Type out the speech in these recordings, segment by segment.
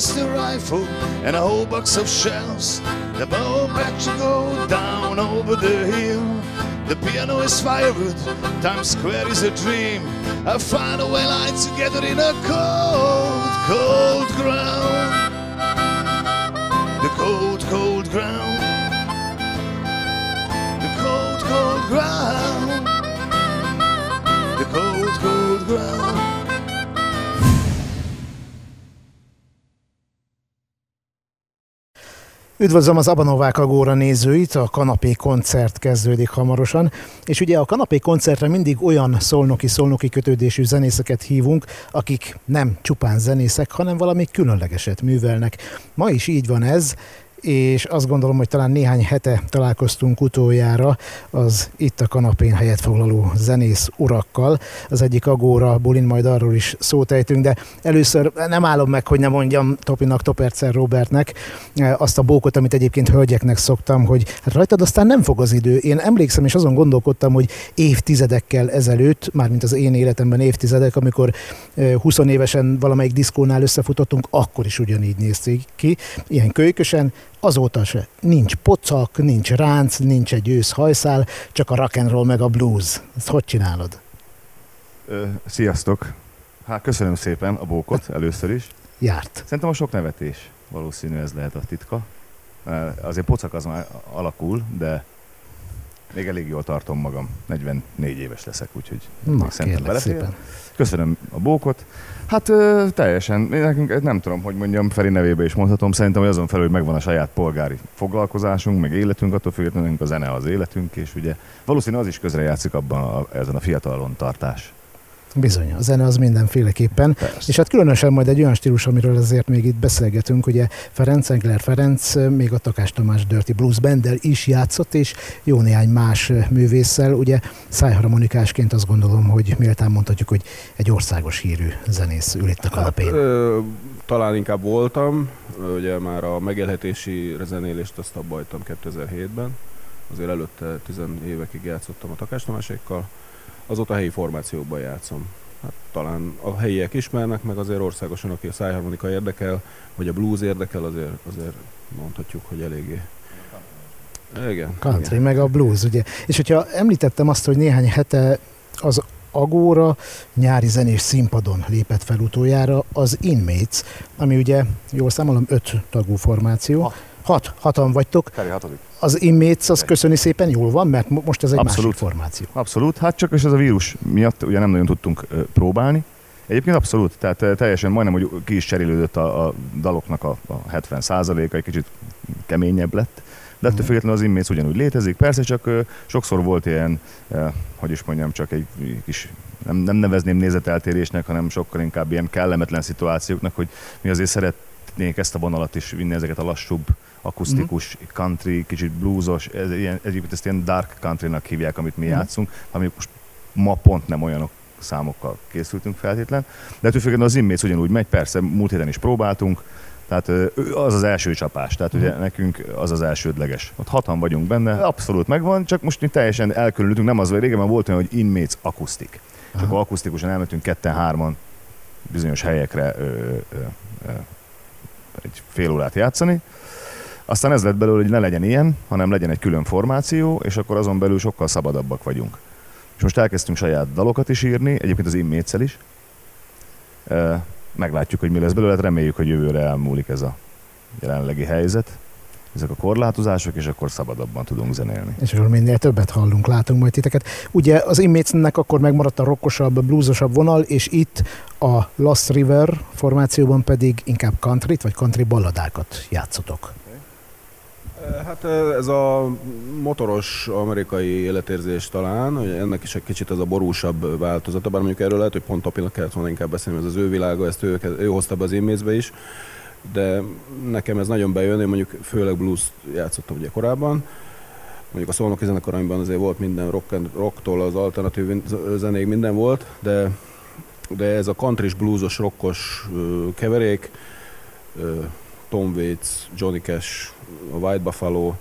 Winchester rifle and a whole box of shells. The bow to go down over the hill. The piano is firewood, Times Square is a dream. I find a way lie together in a cold, cold ground. The cold, cold ground. The cold, cold ground. The cold, cold ground. Üdvözlöm az Abanovák Agóra nézőit, a kanapé koncert kezdődik hamarosan, és ugye a kanapé koncertre mindig olyan szolnoki-szolnoki kötődésű zenészeket hívunk, akik nem csupán zenészek, hanem valami különlegeset művelnek. Ma is így van ez, és azt gondolom, hogy talán néhány hete találkoztunk utoljára az itt a kanapén helyet foglaló zenész urakkal. Az egyik agóra, Bulin majd arról is szót ejtünk, de először nem állom meg, hogy ne mondjam Topinak, Topercer Robertnek eh, azt a bókot, amit egyébként hölgyeknek szoktam, hogy hát rajtad aztán nem fog az idő. Én emlékszem, és azon gondolkodtam, hogy évtizedekkel ezelőtt, mármint az én életemben évtizedek, amikor 20 eh, évesen valamelyik diszkónál összefutottunk, akkor is ugyanígy nézték ki, ilyen kölykösen, azóta se. Nincs pocak, nincs ránc, nincs egy ősz hajszál, csak a rock and roll meg a blues. Ezt hogy csinálod? Ö, sziasztok! Hát köszönöm szépen a bókot először is. Járt. Szerintem a sok nevetés valószínű ez lehet a titka. Azért pocak az már alakul, de még elég jól tartom magam. 44 éves leszek, úgyhogy Na, kérlek szépen. Köszönöm a bókot. Hát ö, teljesen, nekünk nem tudom, hogy mondjam, Feri nevébe is mondhatom, szerintem, hogy azon felül, hogy megvan a saját polgári foglalkozásunk, meg életünk, attól függetlenül a zene az életünk, és ugye valószínűleg az is közrejátszik abban a, ezen a fiatalon tartás. Bizony, a zene az mindenféleképpen. Persze. És hát különösen majd egy olyan stílus, amiről azért még itt beszélgetünk, ugye Ferenc Engler Ferenc még a Takás Tamás Dirty Blues Bandel is játszott, és jó néhány más művésszel, ugye szájharmonikásként azt gondolom, hogy méltán mondhatjuk, hogy egy országos hírű zenész ül itt a kanapén. Hát, ö, talán inkább voltam, ugye már a megélhetési zenélést azt abba 2007-ben, azért előtte 10 évekig játszottam a Takás Tamásékkal, azóta helyi formációkban játszom. Hát, talán a helyiek ismernek, meg azért országosan, aki a szájharmonika érdekel, vagy a blues érdekel, azért, azért mondhatjuk, hogy eléggé igen. Country, igen. meg a blues, ugye. És hogyha említettem azt, hogy néhány hete az Agóra nyári zenés színpadon lépett fel utoljára az Inmates, ami ugye, jól számolom, öt tagú formáció. Ah. Hat, hatan vagytok. Feri hatodik. Az Inmates az köszöni szépen jól van, mert most ez egy Abszolút. másik formáció. Abszolút, hát csak és ez a vírus miatt ugye nem nagyon tudtunk próbálni. Egyébként abszolút, tehát teljesen majdnem, hogy ki is cserélődött a, a daloknak a, a 70 a egy kicsit keményebb lett. De ettől mhm. függetlenül az Inmates ugyanúgy létezik. Persze csak uh, sokszor volt ilyen, uh, hogy is mondjam, csak egy kis nem, nem nevezném nézeteltérésnek, hanem sokkal inkább ilyen kellemetlen szituációknak, hogy mi azért szeretnénk ezt a vonalat is vinni, ezeket a lassúbb akusztikus, mm-hmm. country, kicsit bluesos, ez, ilyen, egyébként ezt ilyen dark countrynak hívják, amit mi mm-hmm. játszunk, ami most ma pont nem olyanok számokkal készültünk feltétlen. De ettől függetlenül az Inmates ugyanúgy megy, persze múlt héten is próbáltunk, tehát az az első csapás, tehát ugye mhm. nekünk az az elsődleges. Ott hatan vagyunk benne, abszolút megvan, csak most mi teljesen elkülönültünk, nem az, hogy régen volt olyan, hogy Inmates akusztik. És akkor akusztikusan elmentünk ketten-hárman bizonyos helyekre ö, ö, ö, egy fél órát játszani, aztán ez lett belőle, hogy ne legyen ilyen, hanem legyen egy külön formáció, és akkor azon belül sokkal szabadabbak vagyunk. És most elkezdtünk saját dalokat is írni, egyébként az immétszel is. Meglátjuk, hogy mi lesz belőle, hát reméljük, hogy jövőre elmúlik ez a jelenlegi helyzet ezek a korlátozások, és akkor szabadabban tudunk zenélni. És akkor minél többet hallunk, látunk majd titeket. Ugye az Inmatesnek akkor megmaradt a rockosabb, bluesosabb vonal, és itt a Lost River formációban pedig inkább country vagy country balladákat játszotok. Hát ez a motoros amerikai életérzés talán, hogy ennek is egy kicsit az a borúsabb változata, bár mondjuk erről lehet, hogy pont Topinak kellett volna inkább beszélni, ez az ő világa, ezt ő, ő hozta be az immézbe is, de nekem ez nagyon bejön, én mondjuk főleg blues játszottam ugye korábban, mondjuk a szolnoki zenekaramban azért volt minden rock and, rocktól az alternatív zenéig minden volt, de, de ez a country bluesos, rockos keverék, Tom Waits, Johnny Cash, a White Buffalo,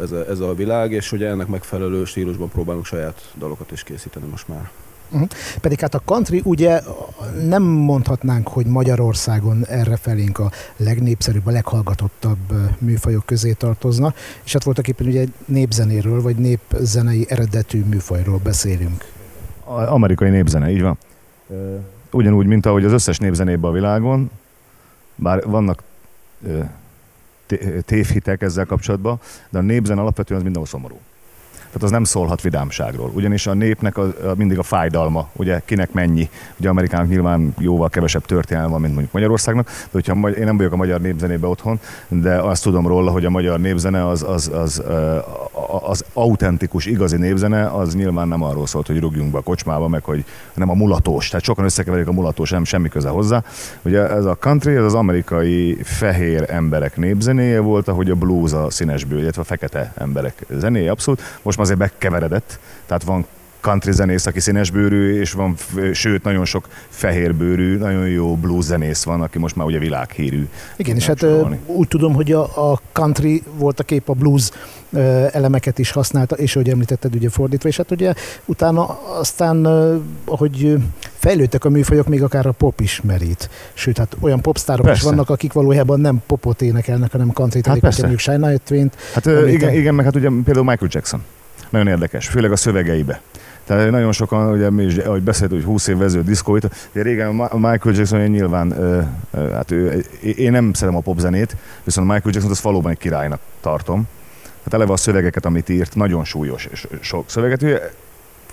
ez a, ez a világ, és ugye ennek megfelelő stílusban próbálunk saját dalokat is készíteni most már. Uh-huh. Pedig hát a country ugye nem mondhatnánk, hogy Magyarországon erre felénk a legnépszerűbb, a leghallgatottabb műfajok közé tartozna, és hát voltak éppen ugye népzenéről, vagy népzenei eredetű műfajról beszélünk. Amerikai népzene, így van. Ugyanúgy, mint ahogy az összes népzenében a világon, bár vannak tévhitek ezzel kapcsolatban, de a népzen alapvetően az mindenhol szomorú. Tehát az nem szólhat vidámságról. Ugyanis a népnek a, a, mindig a fájdalma, ugye kinek mennyi. Ugye Amerikának nyilván jóval kevesebb történelme van, mint mondjuk Magyarországnak, de hogyha én nem vagyok a magyar népzenében otthon, de azt tudom róla, hogy a magyar népzene az, az, az, az, az autentikus, igazi népzene, az nyilván nem arról szólt, hogy rúgjunk be a kocsmába, meg hogy nem a mulatós. Tehát sokan összekeverik a mulatós, nem semmi köze hozzá. Ugye ez a country, ez az amerikai fehér emberek népzenéje volt, ahogy a blues a színesből, illetve a fekete emberek zenéje abszolút. Most azért bekeveredett, tehát van country zenész, aki színesbőrű, és van, sőt, nagyon sok fehérbőrű, nagyon jó blues zenész van, aki most már ugye világhírű. Igen, és hát sorolni. úgy tudom, hogy a, a country volt a kép a blues elemeket is használta, és ahogy említetted, ugye fordítva, és hát ugye utána aztán, ahogy fejlődtek a műfajok, még akár a pop is merít. Sőt, hát olyan popstárok persze. is vannak, akik valójában nem popot énekelnek, hanem country-t, hát mondjuk Shine. Hát igen, igen, meg hát ugye például Michael Jackson. Nagyon érdekes, főleg a szövegeibe. Tehát nagyon sokan, ugye mi is, ahogy beszélt, hogy 20 év vező diszkóit, ugye régen Michael Jackson nyilván, hát ő, én nem szeretem a popzenét, viszont Michael Jackson az valóban egy királynak tartom. Hát eleve a szövegeket, amit írt, nagyon súlyos és sok szöveget. Ugye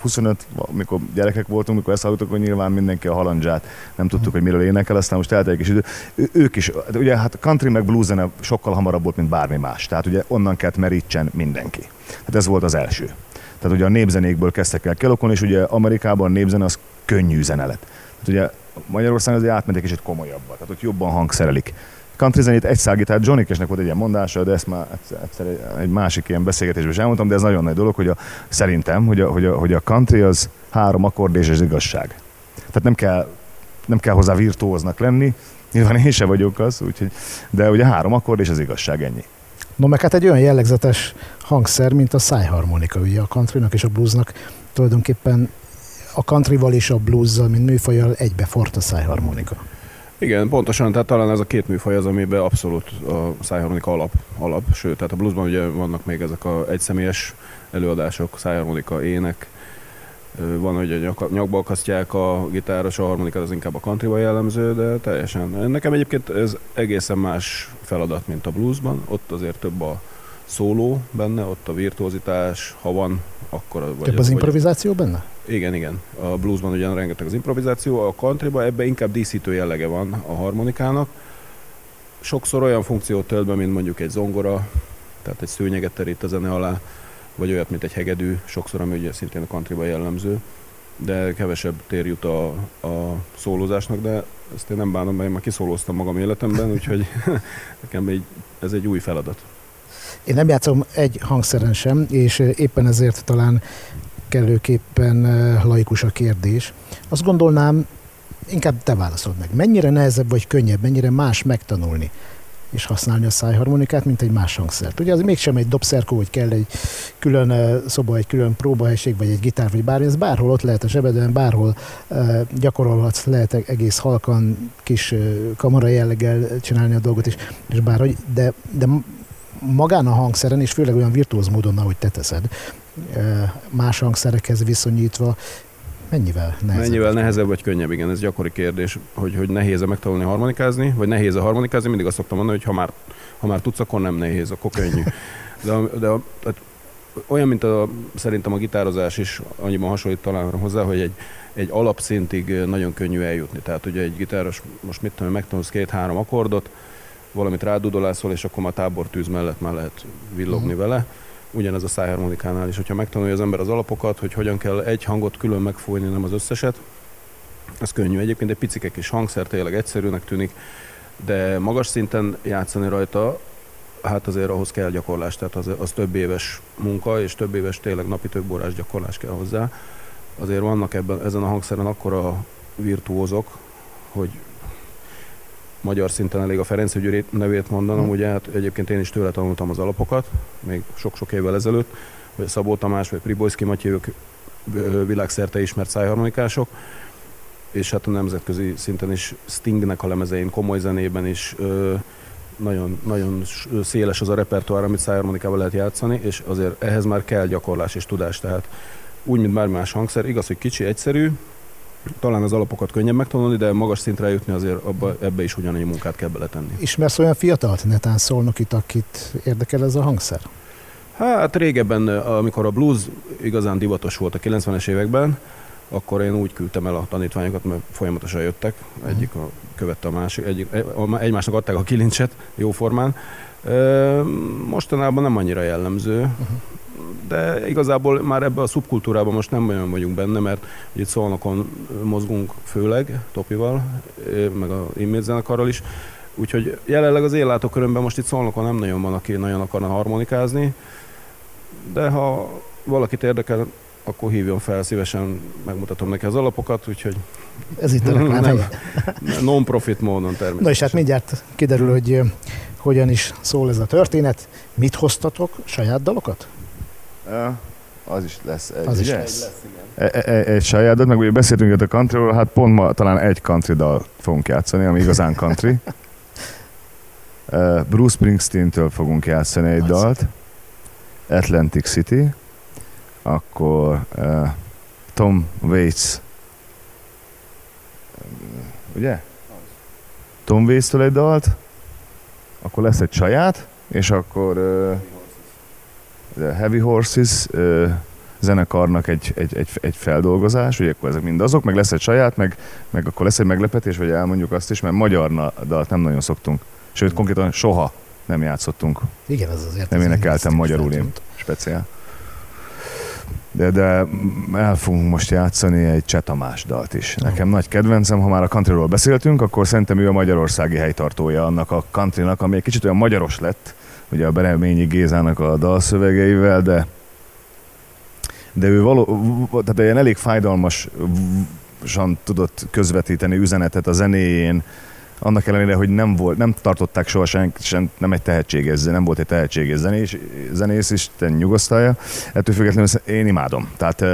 25, amikor gyerekek voltunk, mikor ezt hallottuk, hogy nyilván mindenki a halandzsát, nem tudtuk, hogy miről énekel, aztán most eltelik is idő. Ő, ők is, ugye hát country meg blues zene sokkal hamarabb volt, mint bármi más. Tehát ugye onnan kellett merítsen mindenki. Hát ez volt az első. Tehát ugye a népzenékből kezdtek el kialakulni, és ugye Amerikában a népzene az könnyű zene lett. Tehát ugye Magyarországon azért átment egy kicsit komolyabban, tehát ott jobban hangszerelik. Country zenét egy szágítás, Johnny Cashnek volt egy ilyen mondása, de ezt már egyszer egy másik ilyen beszélgetésben is elmondtam, de ez nagyon nagy dolog, hogy a, szerintem, hogy a, hogy a, hogy a country az három akkord és az igazság. Tehát nem kell, nem kell hozzá virtuóznak lenni, nyilván én se vagyok az, úgyhogy, de ugye három akkord és az igazság ennyi. No meg hát egy olyan jellegzetes hangszer, mint a szájharmonika, ugye a countrynak és a bluesnak. Tulajdonképpen a countryval és a bluesszal, mint műfajjal egybefort a szájharmonika. Igen, pontosan, tehát talán ez a két műfaj az, amiben abszolút a szájharmonika alap, alap, sőt, tehát a bluesban ugye vannak még ezek a egyszemélyes előadások, szájharmonika, ének, van, hogy a nyakba akasztják a gitáros, a harmonikát az inkább a countryba jellemző, de teljesen. Nekem egyébként ez egészen más feladat, mint a bluesban. Ott azért több a szóló benne, ott a virtuozitás, ha van, akkor... Vagy több az, az improvizáció vagy... benne? Igen, igen. A bluesban ugyan rengeteg az improvizáció, a countryban ebbe inkább díszítő jellege van a harmonikának. Sokszor olyan funkciót tölt be, mint mondjuk egy zongora, tehát egy szőnyeget terít a zene alá, vagy olyat, mint egy hegedű, sokszor, ami ugye szintén a countryban jellemző, de kevesebb tér jut a, a szólózásnak, de ezt én nem bánom, mert én már kiszólóztam magam életemben, úgyhogy nekem egy, ez egy új feladat. Én nem játszom egy hangszeren sem, és éppen ezért talán kellőképpen laikus a kérdés. Azt gondolnám, inkább te válaszol meg. Mennyire nehezebb vagy könnyebb, mennyire más megtanulni és használni a szájharmonikát, mint egy más hangszert. Ugye az mégsem egy dobszerkó, hogy kell egy külön szoba, egy külön próbahelység, vagy egy gitár, vagy bármi, ez bárhol ott lehet a zsebedben, bárhol uh, gyakorolhatsz, lehet egész halkan kis uh, kamara jelleggel csinálni a dolgot, és, és bárhogy, de, de magán a hangszeren, és főleg olyan virtuóz módon, ahogy te teszed, más hangszerekhez viszonyítva, Mennyivel nehezebb? Mennyivel nehezebb vagy könnyebb, igen, ez gyakori kérdés, hogy, hogy nehéz-e megtanulni harmonikázni, vagy nehéz-e harmonikázni, mindig azt szoktam mondani, hogy ha már, ha már tudsz, akkor nem nehéz, akkor könnyű. De, de tehát olyan, mint a, szerintem a gitározás is annyiban hasonlít talán hozzá, hogy egy, egy alapszintig nagyon könnyű eljutni. Tehát ugye egy gitáros, most mit tudom, megtanulsz két-három akkordot, valamit rádudolászol, és akkor már tábortűz mellett már lehet villogni uh-huh. vele ugyanez a szájharmonikánál is, hogyha megtanulja az ember az alapokat, hogy hogyan kell egy hangot külön megfújni, nem az összeset, ez könnyű. Egyébként egy picike kis hangszer tényleg egyszerűnek tűnik, de magas szinten játszani rajta, hát azért ahhoz kell gyakorlás, tehát az, az több éves munka, és több éves tényleg napi több órás gyakorlás kell hozzá. Azért vannak ebben, ezen a hangszeren akkora virtuózok, hogy magyar szinten elég a Ferenc ügyőri nevét mondanom, mm. ugye hát egyébként én is tőle tanultam az alapokat, még sok-sok évvel ezelőtt, vagy Szabó Tamás, vagy Pribojszki Matyi, ők világszerte ismert szájharmonikások, és hát a nemzetközi szinten is Stingnek a lemezein, komoly zenében is ö, nagyon, nagyon széles az a repertoár, amit szájharmonikával lehet játszani, és azért ehhez már kell gyakorlás és tudás, tehát úgy, mint bármi más hangszer, igaz, hogy kicsi, egyszerű, talán az alapokat könnyebb megtanulni, de magas szintre jutni azért abba, ebbe is ugyanannyi munkát kell beletenni. Ismersz olyan fiatalt netán szólnokit, akit érdekel ez a hangszer? Hát régebben, amikor a blues igazán divatos volt a 90-es években, akkor én úgy küldtem el a tanítványokat, mert folyamatosan jöttek, egyik a, követte a másik, egyik, a- egymásnak adták a kilincset jóformán. Mostanában nem annyira jellemző, de igazából már ebbe a szubkultúrában most nem olyan vagyunk benne, mert itt Szolnokon mozgunk főleg, Topival, meg a Inmate zenekarral is, úgyhogy jelenleg az éllátókörömben most itt Szolnokon nem nagyon van, aki nagyon akarna harmonikázni, de ha valakit érdekel, akkor hívjon fel, szívesen megmutatom neki az alapokat, úgyhogy Ez itt a reklám non-profit módon természetesen. Na és hát mindjárt kiderül, hogy hogyan is szól ez a történet. Mit hoztatok? Saját dalokat? Az is lesz egy, Az is ugye? lesz. Egy, egy, egy sajátot, meg ugye beszéltünk itt a countryról, hát pont ma talán egy country dal fogunk játszani, ami igazán country. Bruce Springsteen-től fogunk játszani egy dalt. Atlantic City. Akkor uh, Tom Waits. Ugye? Tom Waits-től egy dalt. Akkor lesz egy saját, és akkor uh, Heavy Horses uh, zenekarnak egy, egy, egy, egy feldolgozás, ugye akkor ezek mind azok, meg lesz egy saját, meg, meg akkor lesz egy meglepetés, vagy elmondjuk azt is, mert magyar dalt nem nagyon szoktunk. Sőt, konkrétan soha nem játszottunk Igen, ez azért. Nem az énekeltem én magyarul én. speciál. De, de el fogunk most játszani egy Cseh Tamás dalt is. Nekem nagy kedvencem, ha már a countryról beszéltünk, akkor szerintem ő a magyarországi helytartója annak a countrynak, ami egy kicsit olyan magyaros lett, ugye a Bereményi Gézának a dalszövegeivel, de de ő való, tehát ilyen elég fájdalmasan tudott közvetíteni üzenetet a zenéjén, annak ellenére, hogy nem volt, nem tartották soha sem, nem egy tehetséges, nem volt egy tehetséges zenész, zenész Isten nyugosztalja. Ettől függetlenül én imádom. Tehát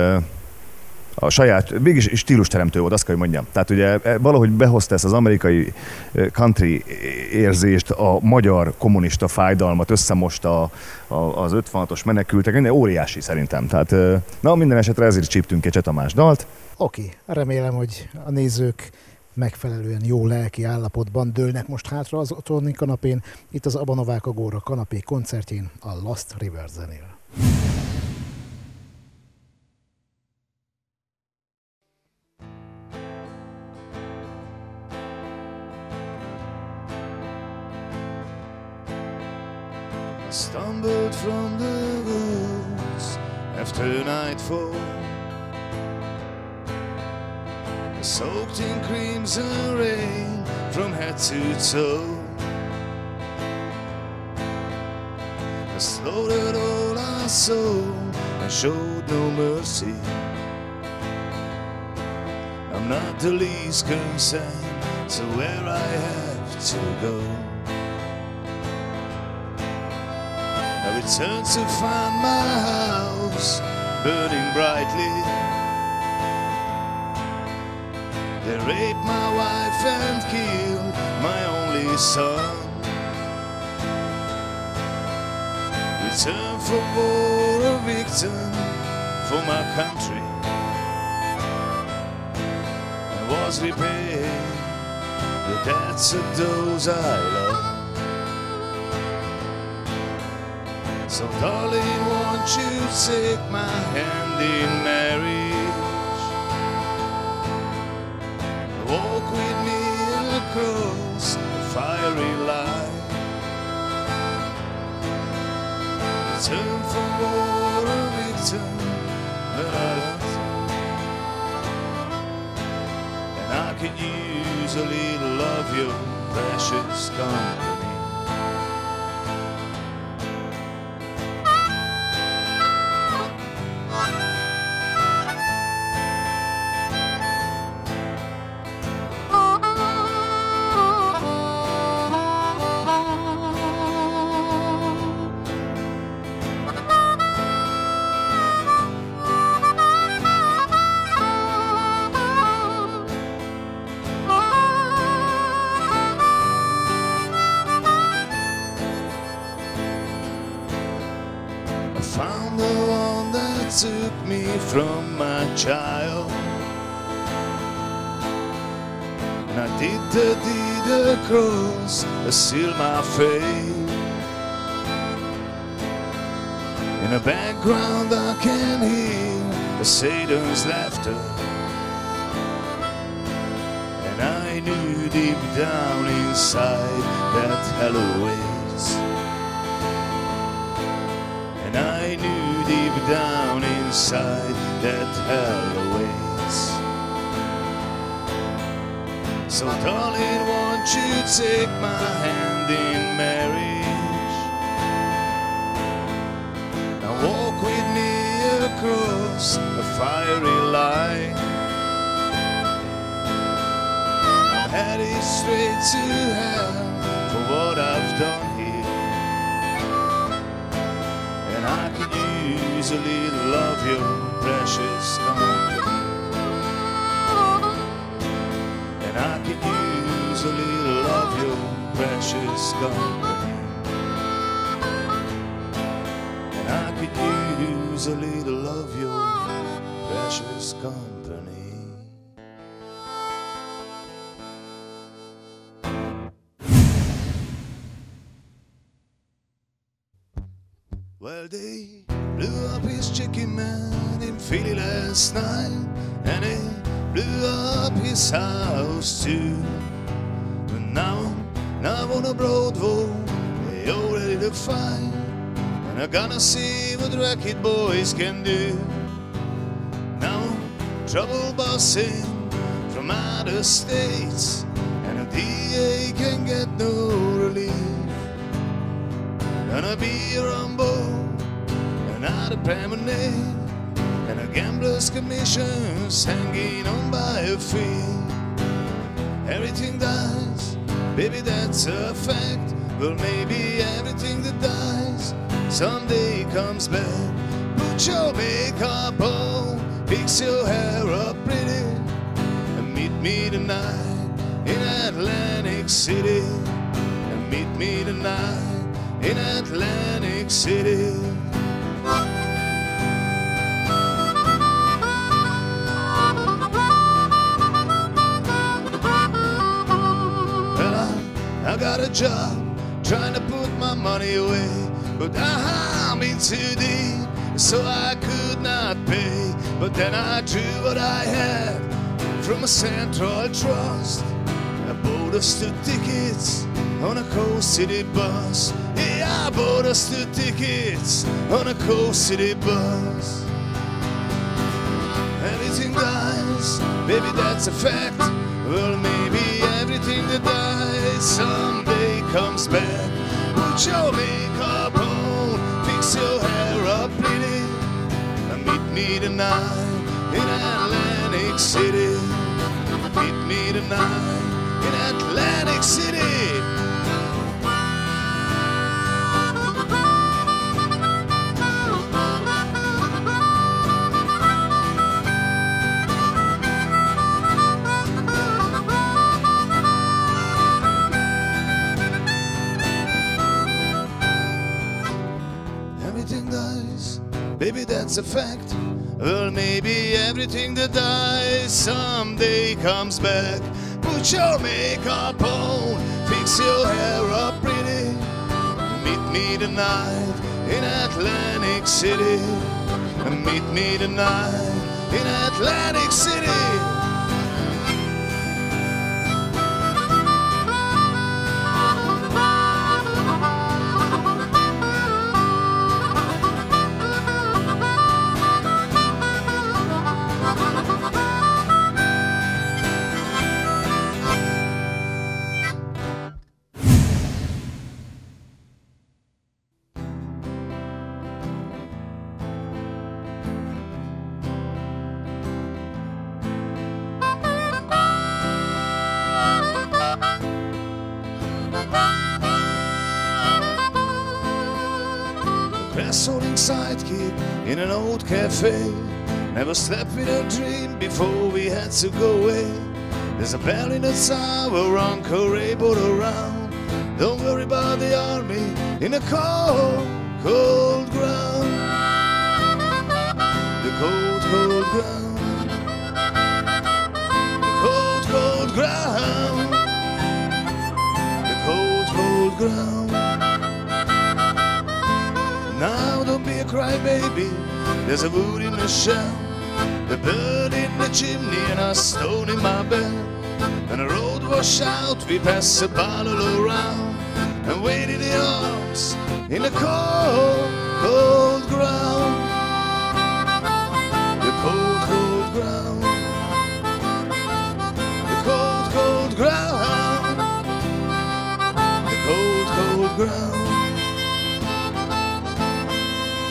a saját, mégis stílusteremtő volt, azt kell, hogy mondjam. Tehát ugye e, valahogy behozta ezt az amerikai ö, country érzést, a magyar kommunista fájdalmat, összemosta az 56-os menekültek, minden óriási szerintem. Tehát ö, na minden esetre ezért csíptünk egy Cseh Tamás dalt. Oké, remélem, hogy a nézők megfelelően jó lelki állapotban dőlnek most hátra az otthoni kanapén, itt az Abanovák Agóra kanapé koncertjén a Lost River zenél. Stumbled from the woods after nightfall. Soaked in crimson rain from head to toe. I slaughtered all I saw and showed no mercy. I'm not the least concerned to where I have to go. I returned to find my house burning brightly. They raped my wife and killed my only son. Returned from war a victim for my country. I was repaying the debts of those I love. So darling, won't you take my hand in marriage? Walk with me across the fiery line. Return from war a victim And I could use a little of your precious company. Took me from my child. And I did the deed across, I seal my fate. In the background I can hear the Satan's laughter. And I knew deep down inside that hell awaits. And I knew deep down inside that hell awaits. So darling, won't you take my hand in marriage? Now walk with me across the fiery line. I'm headed straight to hell for what I've done here. And I could easily love your precious company. And I can easily love your precious company. And I can easily love your precious company. Well, they blew up his chicken man in Philly last night, and he blew up his house too. And now, now on a broad Broadway, they all ready to and I'm gonna see what Racket Boys can do. Now, trouble busting from outer states, and the DA can get no relief. Gonna be a rumble, another permanent, and a gambler's commission's hanging on by a feet. Everything dies, baby, that's a fact. Well, maybe everything that dies someday comes back. Put your makeup on, fix your hair up pretty, and meet me tonight in Atlantic City. And meet me tonight in Atlantic City. Job trying to put my money away, but I'm in too deep, so I could not pay. But then I drew what I had from a central trust. I bought us two tickets on a Coast City bus. Yeah, I bought us two tickets on a Coast City bus. Everything dies, baby, that's a fact. Well, maybe everything that dies someday comes back. Put your makeup on, fix your hair up and meet me tonight in Atlantic City. Meet me tonight in Atlantic City. That's a fact. Well, maybe everything that dies someday comes back. Put your makeup on, fix your hair up pretty. Meet me tonight in Atlantic City. Meet me tonight in Atlantic City. Slept in a dream before we had to go away. There's a bell in the tower, Ray brought around. Don't worry about the army in the cold, cold ground. The cold, cold ground. The cold, cold ground. The cold, cold ground. Now don't be a crybaby. There's a wood in the shell, the bird in the chimney, and a stone in my bed. And the road wash out, we pass a bottle around and wait in the arms in the cold, cold ground. The cold, cold ground. The cold, cold ground. The cold, cold ground.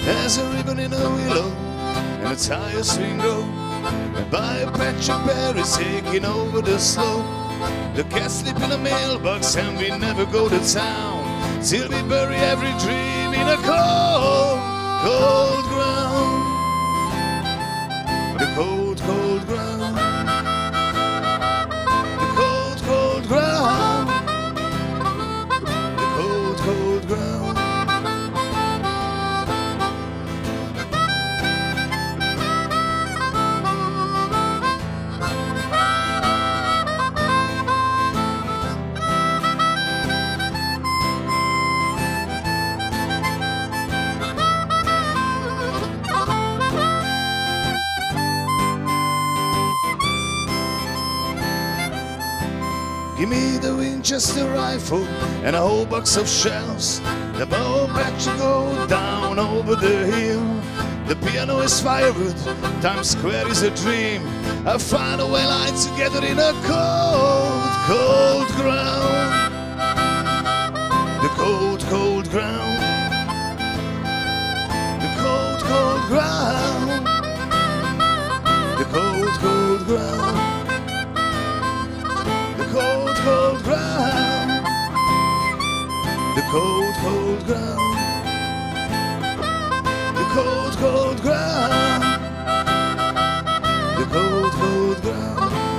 There's a ribbon in a willow and a tire swing road. And by a patch of berries taking over the slope. The cats sleep in a mailbox and we never go to town till we bury every dream in a cold, cold ground. The cold, cold ground. Give me the Winchester rifle and a whole box of shells. The bow patch go down over the hill. The piano is firewood, Times Square is a dream. A way light together in a cold, cold ground. The cold, cold ground. The cold, cold ground. Cold, cold ground. The cold, cold ground. The cold, cold ground. The cold, cold ground.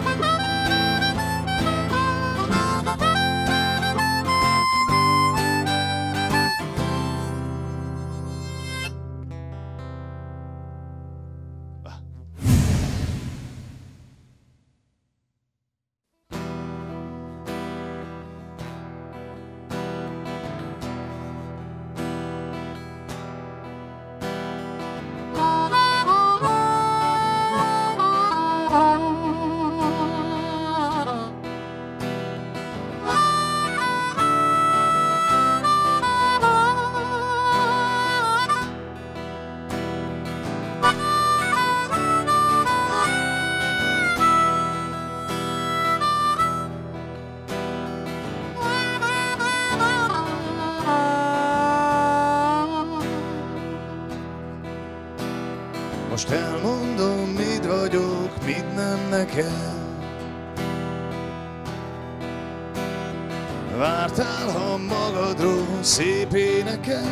Most elmondom, mit vagyok, mit nem neked. Vártál, ha magadról szép énekel,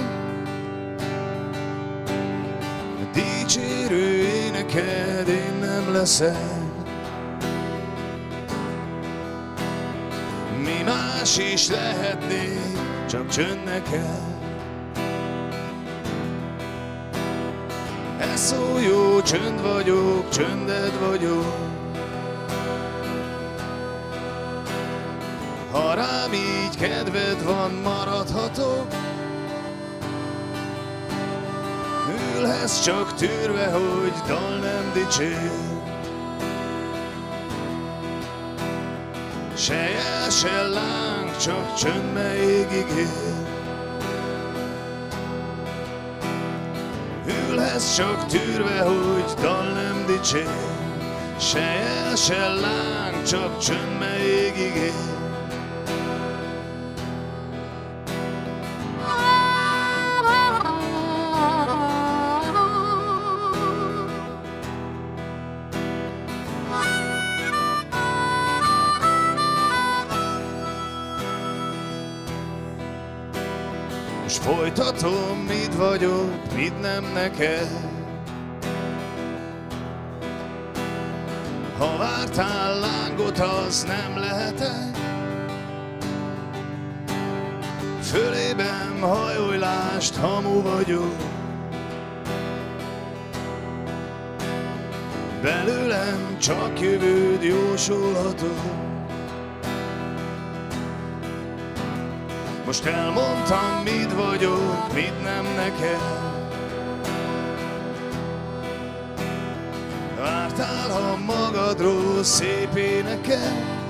Dicsérő éneked én nem leszek. Mi más is lehetnék, csak csönd neked. Szó jó, csönd vagyok, csönded vagyok. Ha rám így kedved van, maradhatok. Ülhetsz csak tűrve, hogy dal nem dicsér. Se jel, se láng, csak csönd, melyig ígér. Ülhetsz csak tűrve, hogy dal nem dicsér. Se jel, se láng, csak csönd, melyig ígér. Nem neked. Ha vártál lángot, az nem lehetek. Fölében hajólást, hamu vagyok. belőlem csak jövőd jósolható. Most elmondtam, mit vagyok, mit nem neked. Magadról szép énekel,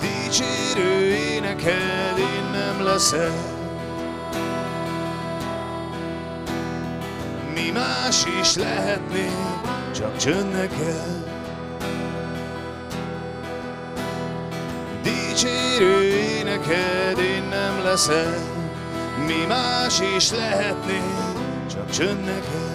dicsérő éneked, én nem leszek. Mi más is lehetné, csak csönd neked. Dicsérő éneked, én nem leszek. Mi más is lehetné, csak csönd neked.